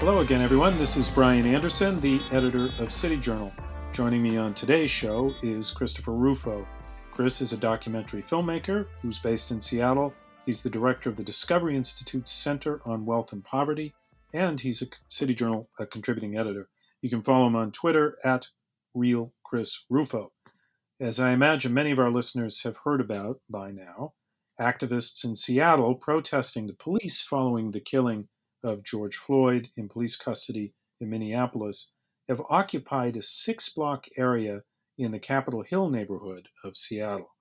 Hello again, everyone. This is Brian Anderson, the editor of City Journal. Joining me on today's show is Christopher Rufo. Chris is a documentary filmmaker who's based in Seattle. He's the director of the Discovery Institute's Center on Wealth and Poverty, and he's a City Journal a contributing editor. You can follow him on Twitter at Real Chris Rufo. As I imagine many of our listeners have heard about by now, activists in Seattle protesting the police following the killing of George Floyd in police custody in Minneapolis have occupied a six block area in the Capitol Hill neighborhood of Seattle.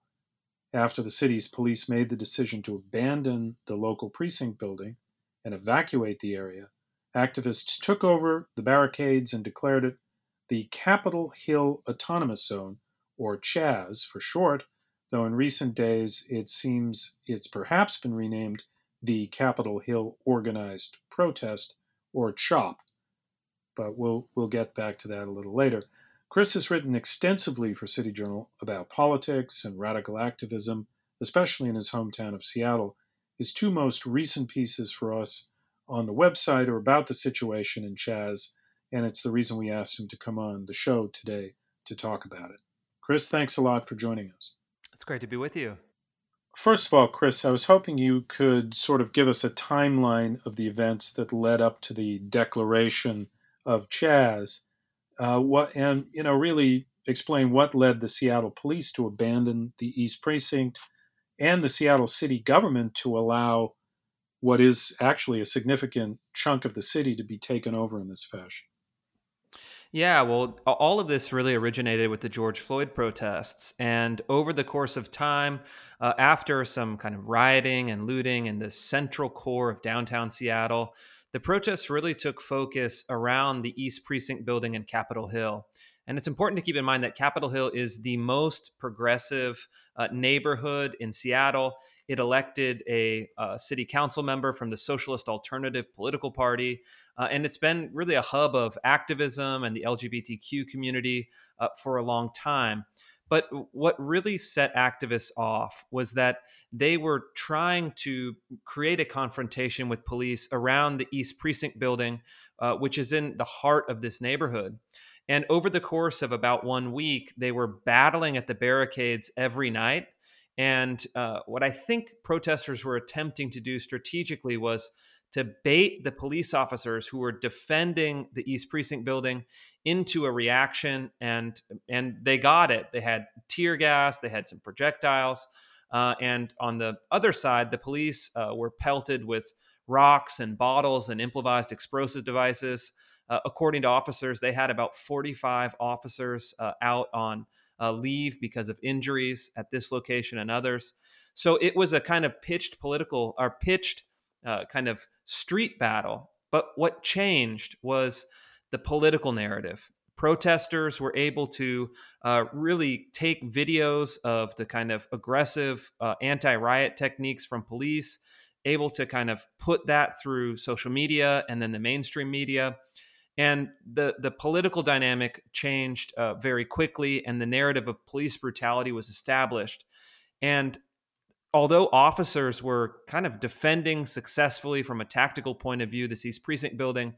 After the city's police made the decision to abandon the local precinct building and evacuate the area, activists took over the barricades and declared it the Capitol Hill Autonomous Zone, or CHAZ for short, though in recent days it seems it's perhaps been renamed the Capitol Hill Organized Protest, or CHOP. But we'll, we'll get back to that a little later. Chris has written extensively for City Journal about politics and radical activism, especially in his hometown of Seattle. His two most recent pieces for us on the website are about the situation in CHAZ, and it's the reason we asked him to come on the show today to talk about it. Chris, thanks a lot for joining us. It's great to be with you. First of all, Chris, I was hoping you could sort of give us a timeline of the events that led up to the declaration of CHAZ, uh, what, and you know, really explain what led the Seattle police to abandon the East Precinct and the Seattle city government to allow what is actually a significant chunk of the city to be taken over in this fashion. Yeah, well, all of this really originated with the George Floyd protests. And over the course of time, uh, after some kind of rioting and looting in the central core of downtown Seattle, the protests really took focus around the East Precinct building in Capitol Hill. And it's important to keep in mind that Capitol Hill is the most progressive uh, neighborhood in Seattle. It elected a uh, city council member from the Socialist Alternative Political Party. Uh, and it's been really a hub of activism and the LGBTQ community uh, for a long time. But what really set activists off was that they were trying to create a confrontation with police around the East Precinct building, uh, which is in the heart of this neighborhood. And over the course of about one week, they were battling at the barricades every night. And uh, what I think protesters were attempting to do strategically was to bait the police officers who were defending the East Precinct building into a reaction, and and they got it. They had tear gas, they had some projectiles, uh, and on the other side, the police uh, were pelted with rocks and bottles and improvised explosive devices. Uh, according to officers, they had about 45 officers uh, out on uh, leave because of injuries at this location and others. So it was a kind of pitched political or pitched uh, kind of street battle. But what changed was the political narrative. Protesters were able to uh, really take videos of the kind of aggressive uh, anti riot techniques from police, able to kind of put that through social media and then the mainstream media and the the political dynamic changed uh, very quickly, and the narrative of police brutality was established. And although officers were kind of defending successfully from a tactical point of view this East Precinct building,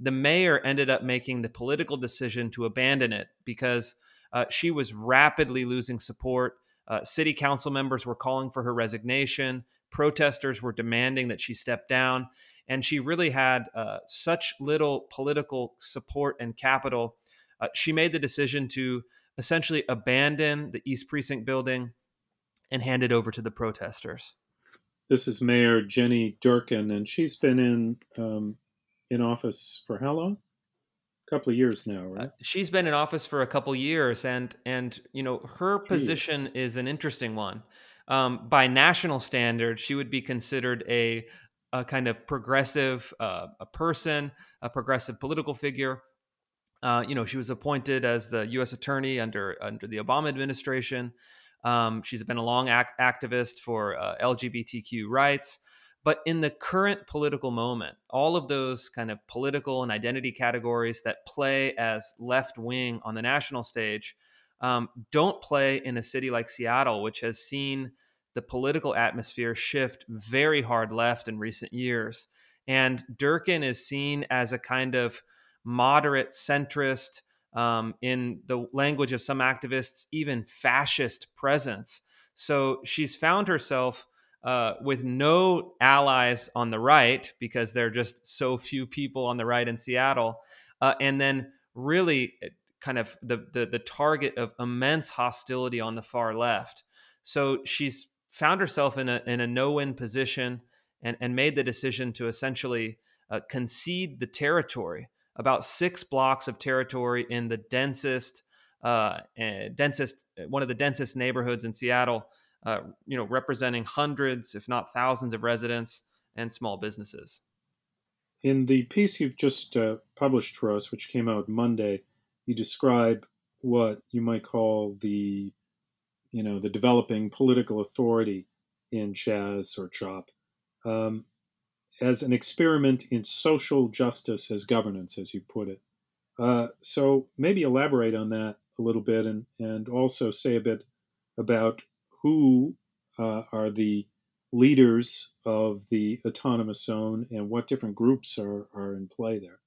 the mayor ended up making the political decision to abandon it because uh, she was rapidly losing support. Uh, city council members were calling for her resignation. Protesters were demanding that she step down and she really had uh, such little political support and capital. Uh, she made the decision to essentially abandon the East Precinct building and hand it over to the protesters. This is Mayor Jenny Durkan, and she's been in um, in office for how long? A couple of years now, right? Uh, she's been in office for a couple years, and and you know her position is an interesting one. Um, by national standards, she would be considered a a kind of progressive uh, a person, a progressive political figure. Uh, you know, she was appointed as the U.S. attorney under under the Obama administration. Um, she's been a long act- activist for uh, LGBTQ rights. But in the current political moment, all of those kind of political and identity categories that play as left wing on the national stage um, don't play in a city like Seattle, which has seen the political atmosphere shift very hard left in recent years. And Durkan is seen as a kind of moderate centrist, um, in the language of some activists, even fascist presence. So she's found herself uh, with no allies on the right because there are just so few people on the right in Seattle, uh, and then really uh, kind of the, the the target of immense hostility on the far left. So she's found herself in a in a no win position and and made the decision to essentially uh, concede the territory, about six blocks of territory in the densest uh, eh, densest one of the densest neighborhoods in Seattle uh, you know, representing hundreds, if not thousands, of residents and small businesses. In the piece you've just uh, published for us, which came out Monday, you describe what you might call the, you know, the developing political authority in Chaz or CHOP um, as an experiment in social justice as governance, as you put it. Uh, so maybe elaborate on that a little bit and, and also say a bit about who uh, are the leaders of the autonomous zone and what different groups are, are in play there?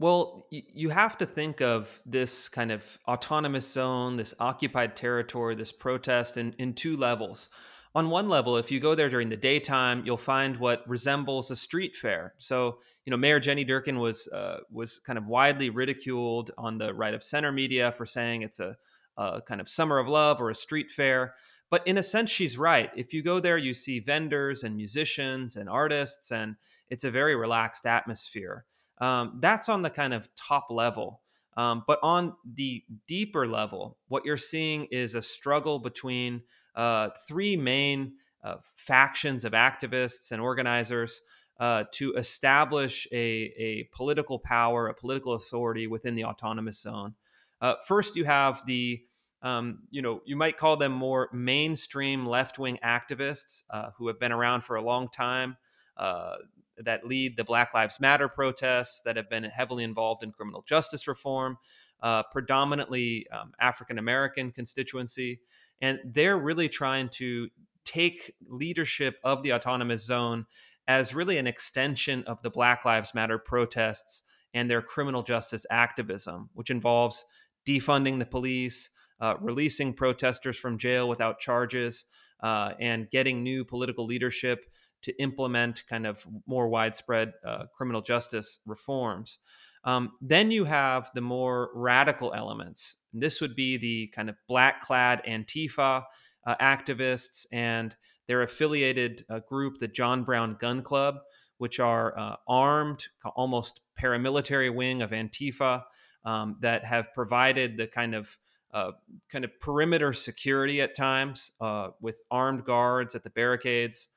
Well, you have to think of this kind of autonomous zone, this occupied territory, this protest in, in two levels. On one level, if you go there during the daytime, you'll find what resembles a street fair. So, you know, Mayor Jenny Durkan was uh, was kind of widely ridiculed on the right of center media for saying it's a a kind of summer of love or a street fair. But in a sense, she's right. If you go there, you see vendors and musicians and artists, and it's a very relaxed atmosphere. Um, that's on the kind of top level. Um, but on the deeper level, what you're seeing is a struggle between uh, three main uh, factions of activists and organizers uh, to establish a, a political power, a political authority within the autonomous zone. Uh, first, you have the um, you know, you might call them more mainstream left wing activists uh, who have been around for a long time, uh, that lead the Black Lives Matter protests, that have been heavily involved in criminal justice reform, uh, predominantly um, African American constituency. And they're really trying to take leadership of the autonomous zone as really an extension of the Black Lives Matter protests and their criminal justice activism, which involves defunding the police, uh, releasing protesters from jail without charges, uh, and getting new political leadership to implement kind of more widespread uh, criminal justice reforms. Um, then you have the more radical elements. This would be the kind of black clad Antifa uh, activists and their affiliated uh, group, the John Brown Gun Club, which are uh, armed, almost paramilitary wing of Antifa um, that have provided the kind of uh, kind of perimeter security at times uh, with armed guards at the barricades.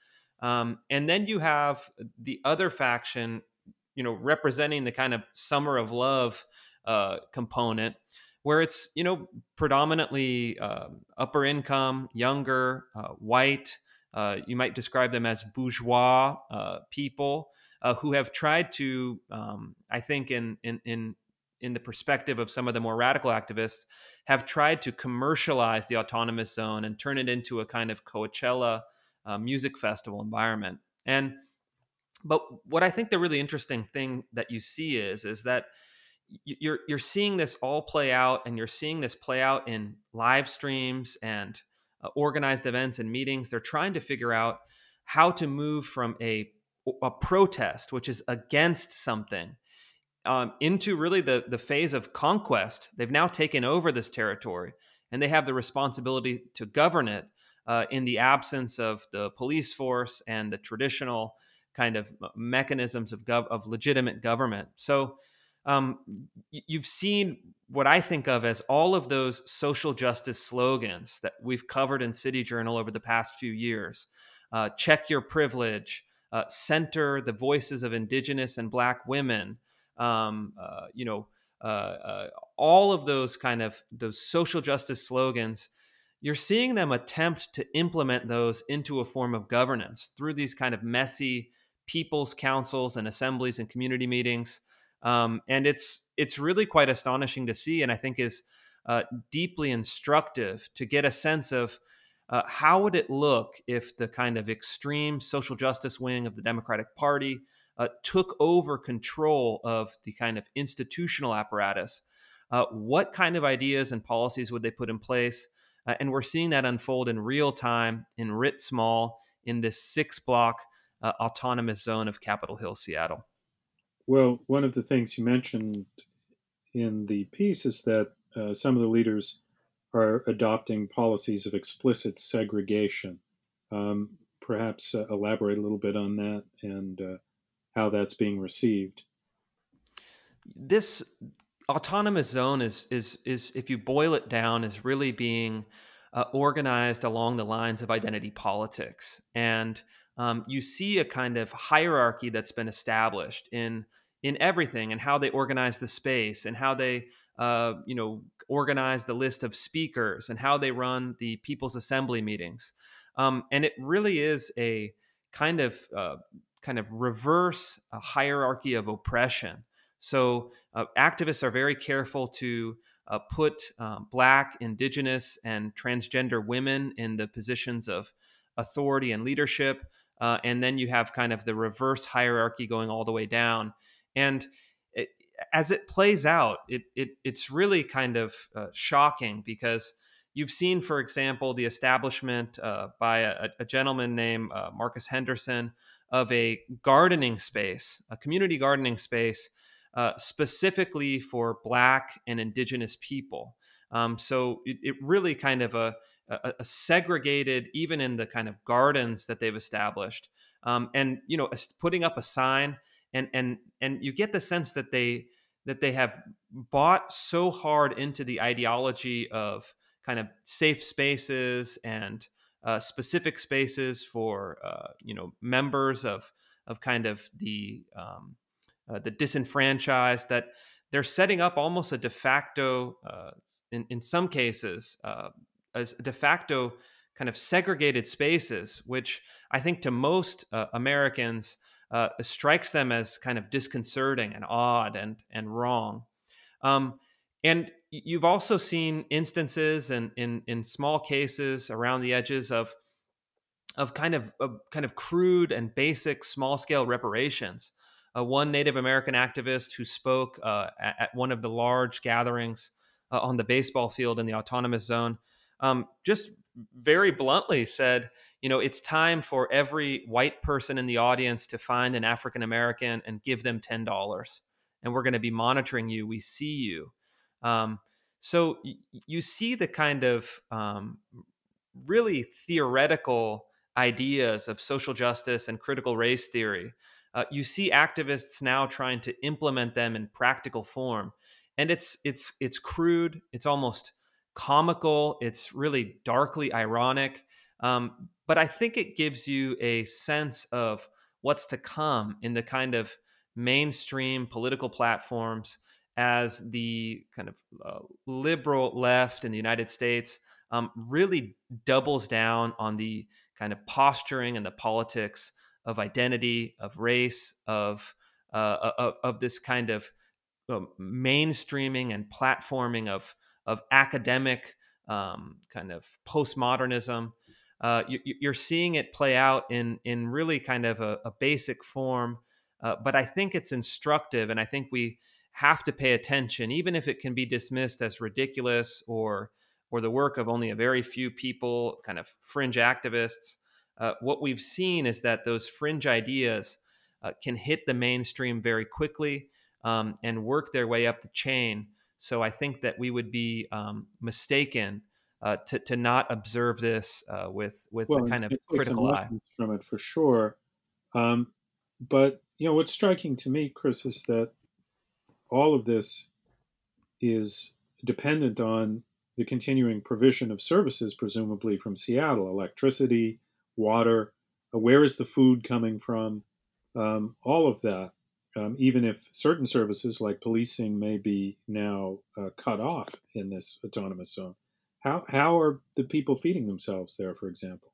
Um, and then you have the other faction, you know, representing the kind of summer of love uh, component, where it's, you know, predominantly um, upper income, younger, uh, white. Uh, you might describe them as bourgeois people. who have tried to, um, I think, in in in in the perspective of some of the more radical activists, have tried to commercialize the autonomous zone and turn it into a kind of Coachella uh, music festival environment. And but what I think the really interesting thing that you see is is that you're you're seeing this all play out, and you're seeing this play out in live streams and uh, organized events and meetings. They're trying to figure out how to move from a a protest, which is against something, um, into really the the phase of conquest. They've now taken over this territory, and they have the responsibility to govern it uh, in the absence of the police force and the traditional kind of mechanisms of gov- of legitimate government. So. Um, you've seen what I think of as all of those social justice slogans that we've covered in City Journal over the past few years. Uh, check your privilege, uh, center the voices of Indigenous and Black women, um, uh, you know, uh, uh, all of those kind of those social justice slogans, you're seeing them attempt to implement those into a form of governance through these kind of messy people's councils and assemblies and community meetings. Um, and it's it's really quite astonishing to see, and I think is uh, deeply instructive to get a sense of Uh, how would it look if the kind of extreme social justice wing of the Democratic Party uh, took over control of the kind of institutional apparatus? Uh, what kind of ideas and policies would they put in place? Uh, and we're seeing that unfold in real time in Writ Small in this six block uh, autonomous zone of Capitol Hill, Seattle. Well, one of the things you mentioned in the piece is that uh, some of the leaders are adopting policies of explicit segregation. Um, perhaps uh, elaborate a little bit on that and uh, how that's being received. This autonomous zone is is is if you boil it down is really being uh, organized along the lines of identity politics and um, you see a kind of hierarchy that's been established in in everything and how they organize the space and how they uh, you know organize the list of speakers and how they run the people's assembly meetings um, and it really is a kind of uh, kind of reverse hierarchy of oppression so uh, activists are very careful to uh, put um, Black, Indigenous, and transgender women in the positions of authority and leadership. Uh, and then you have kind of the reverse hierarchy going all the way down. And it, as it plays out, it, it it's really kind of uh, shocking because you've seen, for example, the establishment uh, by a, a, gentleman named uh, Marcus Henderson of a gardening space, a community gardening space uh, specifically for Black and Indigenous people. Um, so it, it, really kind of a, a, a, segregated, even in the kind of gardens that they've established, um, and you know, putting up a sign, and and and you get the sense that they that they have bought so hard into the ideology of kind of safe spaces and uh, specific spaces for uh, you know members of of kind of the um, uh, the disenfranchised, that they're setting up almost a de facto, uh, in, in some cases, uh, as de facto kind of segregated spaces, which I think to most uh, Americans uh, strikes them as kind of disconcerting and odd and, and wrong. Um, and you've also seen instances and in, in, in small cases around the edges of of kind of, kind of crude and basic small scale reparations uh, one Native American activist who spoke uh, at, at, one of the large gatherings uh, on the baseball field in the autonomous zone, um, just very bluntly said, you know, it's time for every white person in the audience to find an African American and give them ten dollars, and we're going to be monitoring you. We see you. Um, so y- you see the kind of um, really theoretical ideas of social justice and critical race theory uh, you see activists now trying to implement them in practical form and it's it's it's crude it's almost comical it's really darkly ironic um, but i think it gives you a sense of what's to come in the kind of mainstream political platforms as the kind of uh, liberal left in the united states um, really doubles down on the kind of posturing and the politics of identity, of race, of uh, of, of, this kind of um, mainstreaming and platforming of of academic um, kind of postmodernism. Uh, you, are seeing it play out in in really kind of a, a basic form, uh, but I think it's instructive, and I think we have to pay attention, even if it can be dismissed as ridiculous or or the work of only a very few people, kind of fringe activists uh, what we've seen is that those fringe ideas uh, can hit the mainstream very quickly um, and work their way up the chain. So I think that we would be um, mistaken uh, to, to not observe this uh, with with well, kind of critical eye from it for sure. Um, but you know what's striking to me, Chris, is that all of this is dependent on the continuing provision of services, presumably from Seattle, electricity, water, uh, where is the food coming from, um, all of that. Um, even if certain services like policing may be now uh, cut off in this autonomous zone, how how are the people feeding themselves there, for example?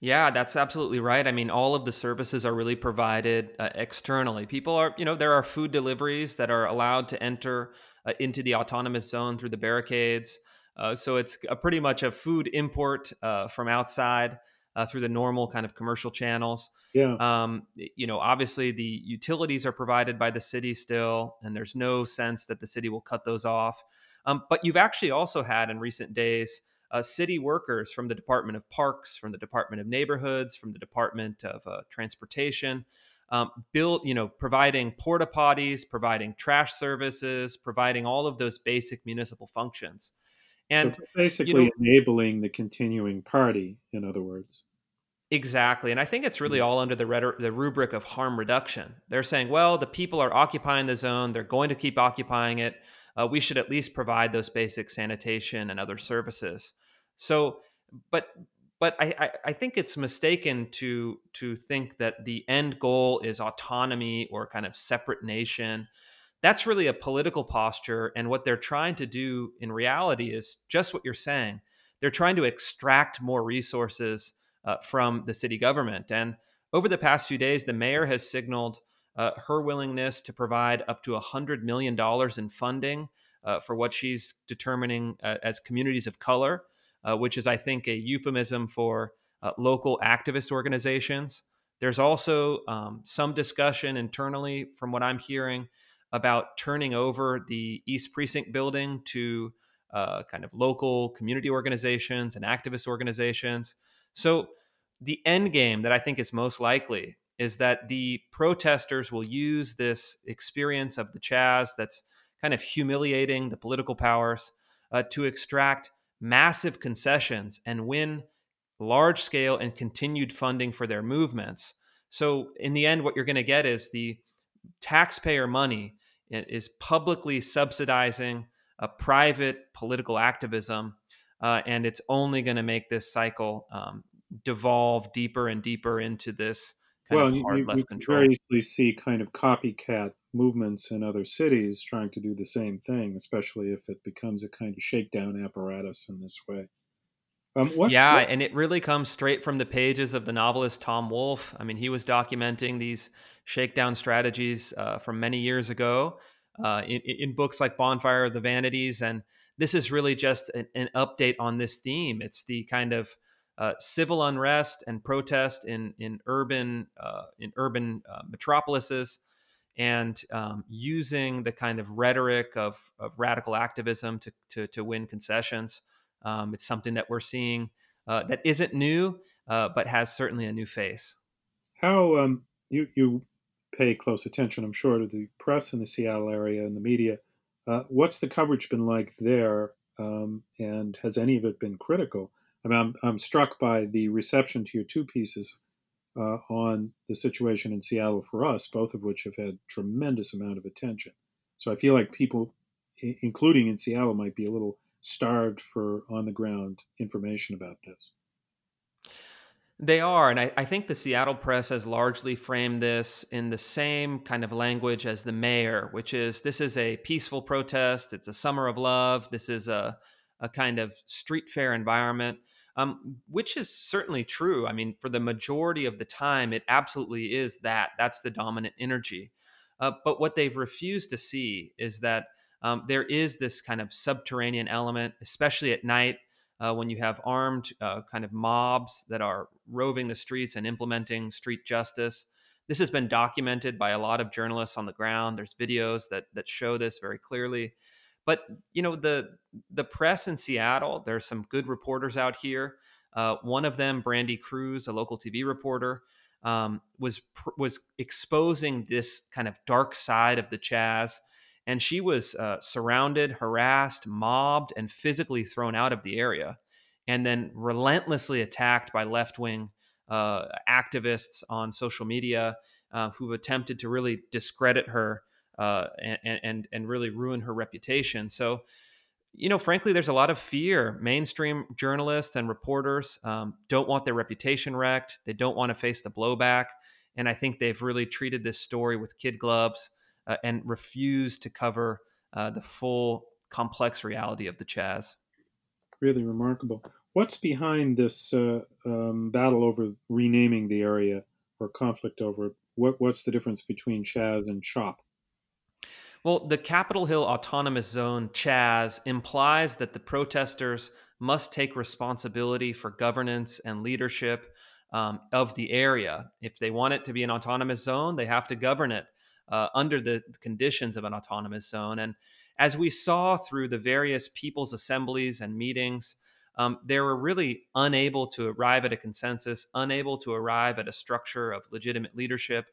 Yeah, that's absolutely right. I mean, all of the services are really provided uh, externally. People are, you know, there are food deliveries that are allowed to enter uh, into the autonomous zone through the barricades. Uh, so it's pretty much a food import uh, from outside uh, through the normal kind of commercial channels. Yeah. Um, you know, obviously the utilities are provided by the city still, and there's no sense that the city will cut those off. Um, but you've actually also had in recent days uh, city workers from the Department of Parks, from the Department of Neighborhoods, from the Department of uh, Transportation, um, build, you know, providing porta potties, providing trash services, providing all of those basic municipal functions. And so basically you know, enabling the continuing party, in other words. Exactly. And I think it's really all under the, the rubric of harm reduction. They're saying, well, the people are occupying the zone, they're going to keep occupying it. Uh, we should at least provide those basic sanitation and other services. So, but but I, I, think it's mistaken to to think that the end goal is autonomy or kind of separate nation that's really a political posture. And what they're trying to do in reality is just what you're saying. They're trying to extract more resources uh, from the city government. And over the past few days, the mayor has signaled uh, her willingness to provide up to $100 million in funding uh, for what she's determining uh, as communities of color, uh, which is, I think, a euphemism for uh, local activist organizations. There's also um, some discussion internally, from what I'm hearing, about turning over the East Precinct building to uh, kind of local community organizations and activist organizations. So, the end game that I think is most likely is that the protesters will use this experience of the Chaz that's kind of humiliating the political powers uh, to extract massive concessions and win large scale and continued funding for their movements. So, in the end, what you're going to get is the taxpayer money is publicly subsidizing a private political activism, uh, and it's only going to make this cycle um, devolve deeper and deeper into this kind well, of hard you, left you control. see kind of copycat movements in other cities trying to do the same thing, especially if it becomes a kind of shakedown apparatus in this way. Um, what, yeah, what? and it really comes straight from the pages of the novelist Tom Wolfe. I mean, he was documenting these shakedown strategies uh, from many years ago uh, in, in, books like Bonfire of the Vanities. And this is really just an, an update on this theme. It's the kind of uh, civil unrest and protest in in urban uh, in urban uh, metropolises, and um, using the kind of rhetoric of, of radical activism to, to, to win concessions. Um, it's something that we're seeing uh, that isn't new, but has certainly a new face. How um, you you pay close attention, I'm sure, to the press in the Seattle area and the media. Uh, what's the coverage been like there, um, and has any of it been critical? I mean, I'm, I'm struck by the reception to your two pieces uh, on the situation in Seattle for us, both of which have had tremendous amount of attention. So I feel like people, including in Seattle, might be a little starved for on the ground information about this. They are. And I, I, think the Seattle press has largely framed this in the same kind of language as the mayor, which is this is a peaceful protest. It's a summer of love. This is a, a kind of street fair environment, um, which is certainly true. I mean, for the majority of the time, it absolutely is that. That's the dominant energy. Uh, but what they've refused to see is that um, there is this kind of subterranean element, especially at night uh, when you have armed uh, kind of mobs that are roving the streets and implementing street justice. This has been documented by a lot of journalists on the ground. There's videos that that show this very clearly. But you know the the press in Seattle. There's some good reporters out here. Uh, one of them, Brandi Kruse, a local TV reporter, um, was was exposing this kind of dark side of the Chaz and she was uh, surrounded, harassed, mobbed, and physically thrown out of the area, and then relentlessly attacked by left wing uh, activists on social media uh, who've attempted to really discredit her uh, and, and and really ruin her reputation. So. You know, frankly, there's a lot of fear. Mainstream journalists and reporters um, don't want their reputation wrecked. They don't want to face the blowback. And I think they've really treated this story with kid gloves uh, and refused to cover uh, the full complex reality of the Chaz. Really remarkable. What's behind this uh, um, battle over renaming the area or conflict over it? What, what's the difference between Chaz and CHOP? Well, the Capitol Hill Autonomous Zone, CHAZ, implies that the protesters must take responsibility for governance and leadership um, of the area. If they want it to be an autonomous zone, they have to govern it uh, under the conditions of an autonomous zone. And as we saw through the various people's assemblies and meetings, um, they were really unable to arrive at a consensus, unable to arrive at a structure of legitimate leadership.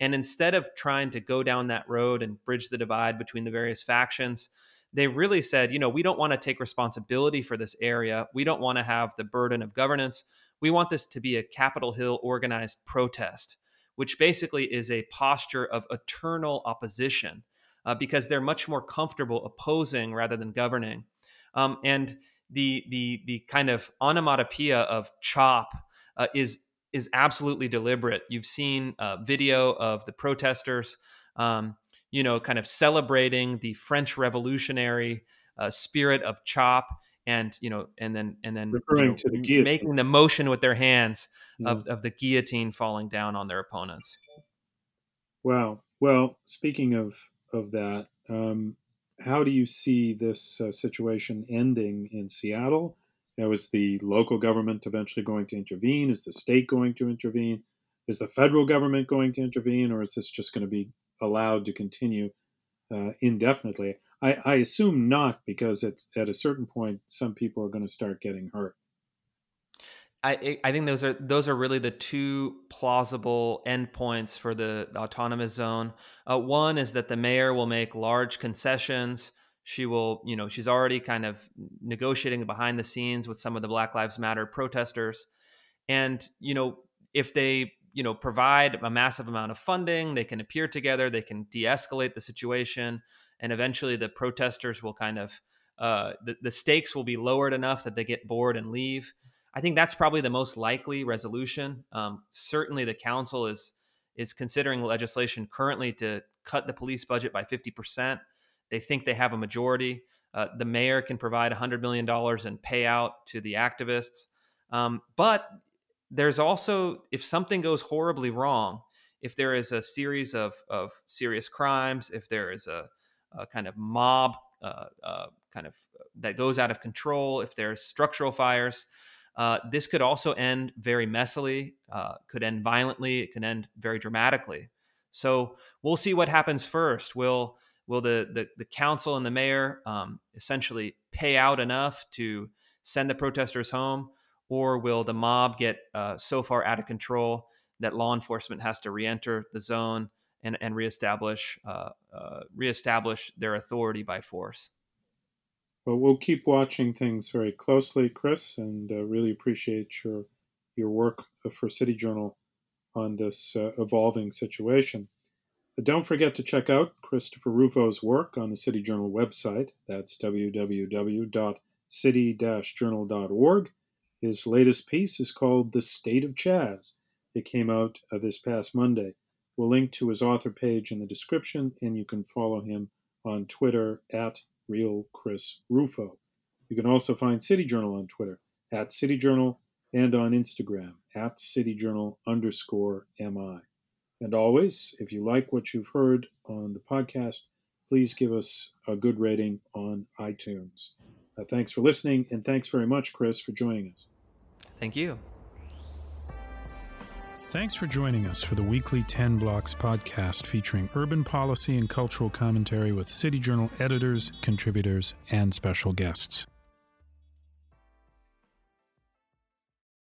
And instead of trying to go down that road and bridge the divide between the various factions, they really said, you know, we don't want to take responsibility for this area. We don't want to have the burden of governance. We want this to be a Capitol Hill organized protest, which basically is a posture of eternal opposition uh, because they're much more comfortable opposing rather than governing. Um, and the the the kind of onomatopoeia of chop uh, is is absolutely deliberate. You've seen a video of the protesters, um, you know, kind of celebrating the French Revolutionary uh, spirit of chop, and you know, and then and then referring you know, to the guillotine. making the motion with their hands of, of the guillotine falling down on their opponents. Wow. Well, speaking of of that, um, how do you see this uh, situation ending in Seattle? Is the local government eventually going to intervene? Is the state going to intervene? Is the federal government going to intervene, or is this just going to be allowed to continue uh, indefinitely? I, I, assume not, because at a certain point, some people are going to start getting hurt. I, I think those are those are really the two plausible endpoints for the, the autonomous zone. Uh, one is that the mayor will make large concessions she will, you know, she's already kind of negotiating behind the scenes with some of the Black Lives Matter protesters. And, you know, if they, you know, provide a massive amount of funding, they can appear together, they can de escalate the situation. And eventually the protesters will kind of, uh, the, the stakes will be lowered enough that they get bored and leave. I think that's probably the most likely resolution. Um, certainly, the council is is considering legislation currently to cut the police budget by fifty percent. They think they have a majority. Uh, the mayor can provide $100 million in payout to the activists. Um, but there's also, if something goes horribly wrong, if there is a series of, of serious crimes, if there is a, a kind of mob uh, uh, kind of that goes out of control, if there's structural fires, uh, this could also end very messily, uh, could end violently, it can end very dramatically. So we'll see what happens first. Will will the the, the council and the mayor um, essentially pay out enough to send the protesters home, or will the mob get uh, so far out of control that law enforcement has to re-enter the zone and and reestablish uh, uh, reestablish their authority by force? Well, we'll keep watching things very closely, Chris, and uh, really appreciate your your work for City Journal on this uh, evolving situation. But don't forget to check out Christopher Rufo's work on the City Journal website. That's www.city-journal.org. His latest piece is called The State of CHAZ. It came out uh, this past Monday. We'll link to his author page in the description, and you can follow him on Twitter at Real Chris Rufo. You can also find City Journal on Twitter at City Journal and on Instagram at City Journal underscore MI. And always, if you like what you've heard on the podcast, please give us a good rating on iTunes. Uh, thanks for listening, and thanks very much, Chris, for joining us. Thank you. Thanks for joining us for the weekly 10 Blocks podcast featuring urban policy and cultural commentary with City Journal editors, contributors, and special guests.